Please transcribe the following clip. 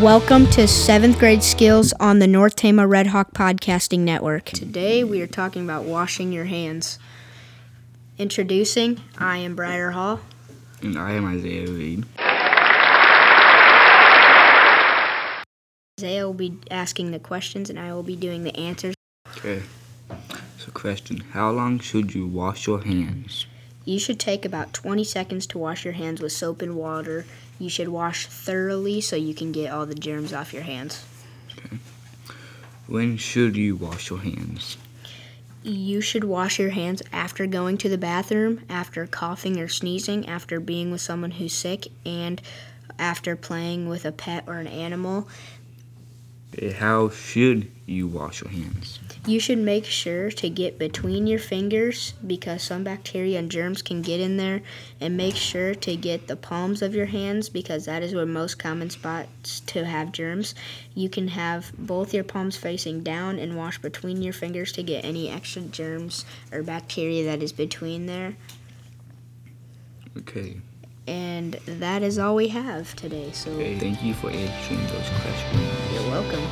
Welcome to 7th grade skills on the North Tama Red Hawk Podcasting Network. Today we are talking about washing your hands. Introducing, I am Briar Hall. And I am Isaiah Reed. Isaiah will be asking the questions and I will be doing the answers. Okay. So, question How long should you wash your hands? You should take about 20 seconds to wash your hands with soap and water. You should wash thoroughly so you can get all the germs off your hands. When should you wash your hands? You should wash your hands after going to the bathroom, after coughing or sneezing, after being with someone who's sick, and after playing with a pet or an animal. Okay, How should you wash your hands? You should make sure to get between your fingers because some bacteria and germs can get in there, and make sure to get the palms of your hands because that is where most common spots to have germs. You can have both your palms facing down and wash between your fingers to get any extra germs or bacteria that is between there. Okay. And that is all we have today. So Okay. Thank you for answering those questions. you're welcome. Thank you guys.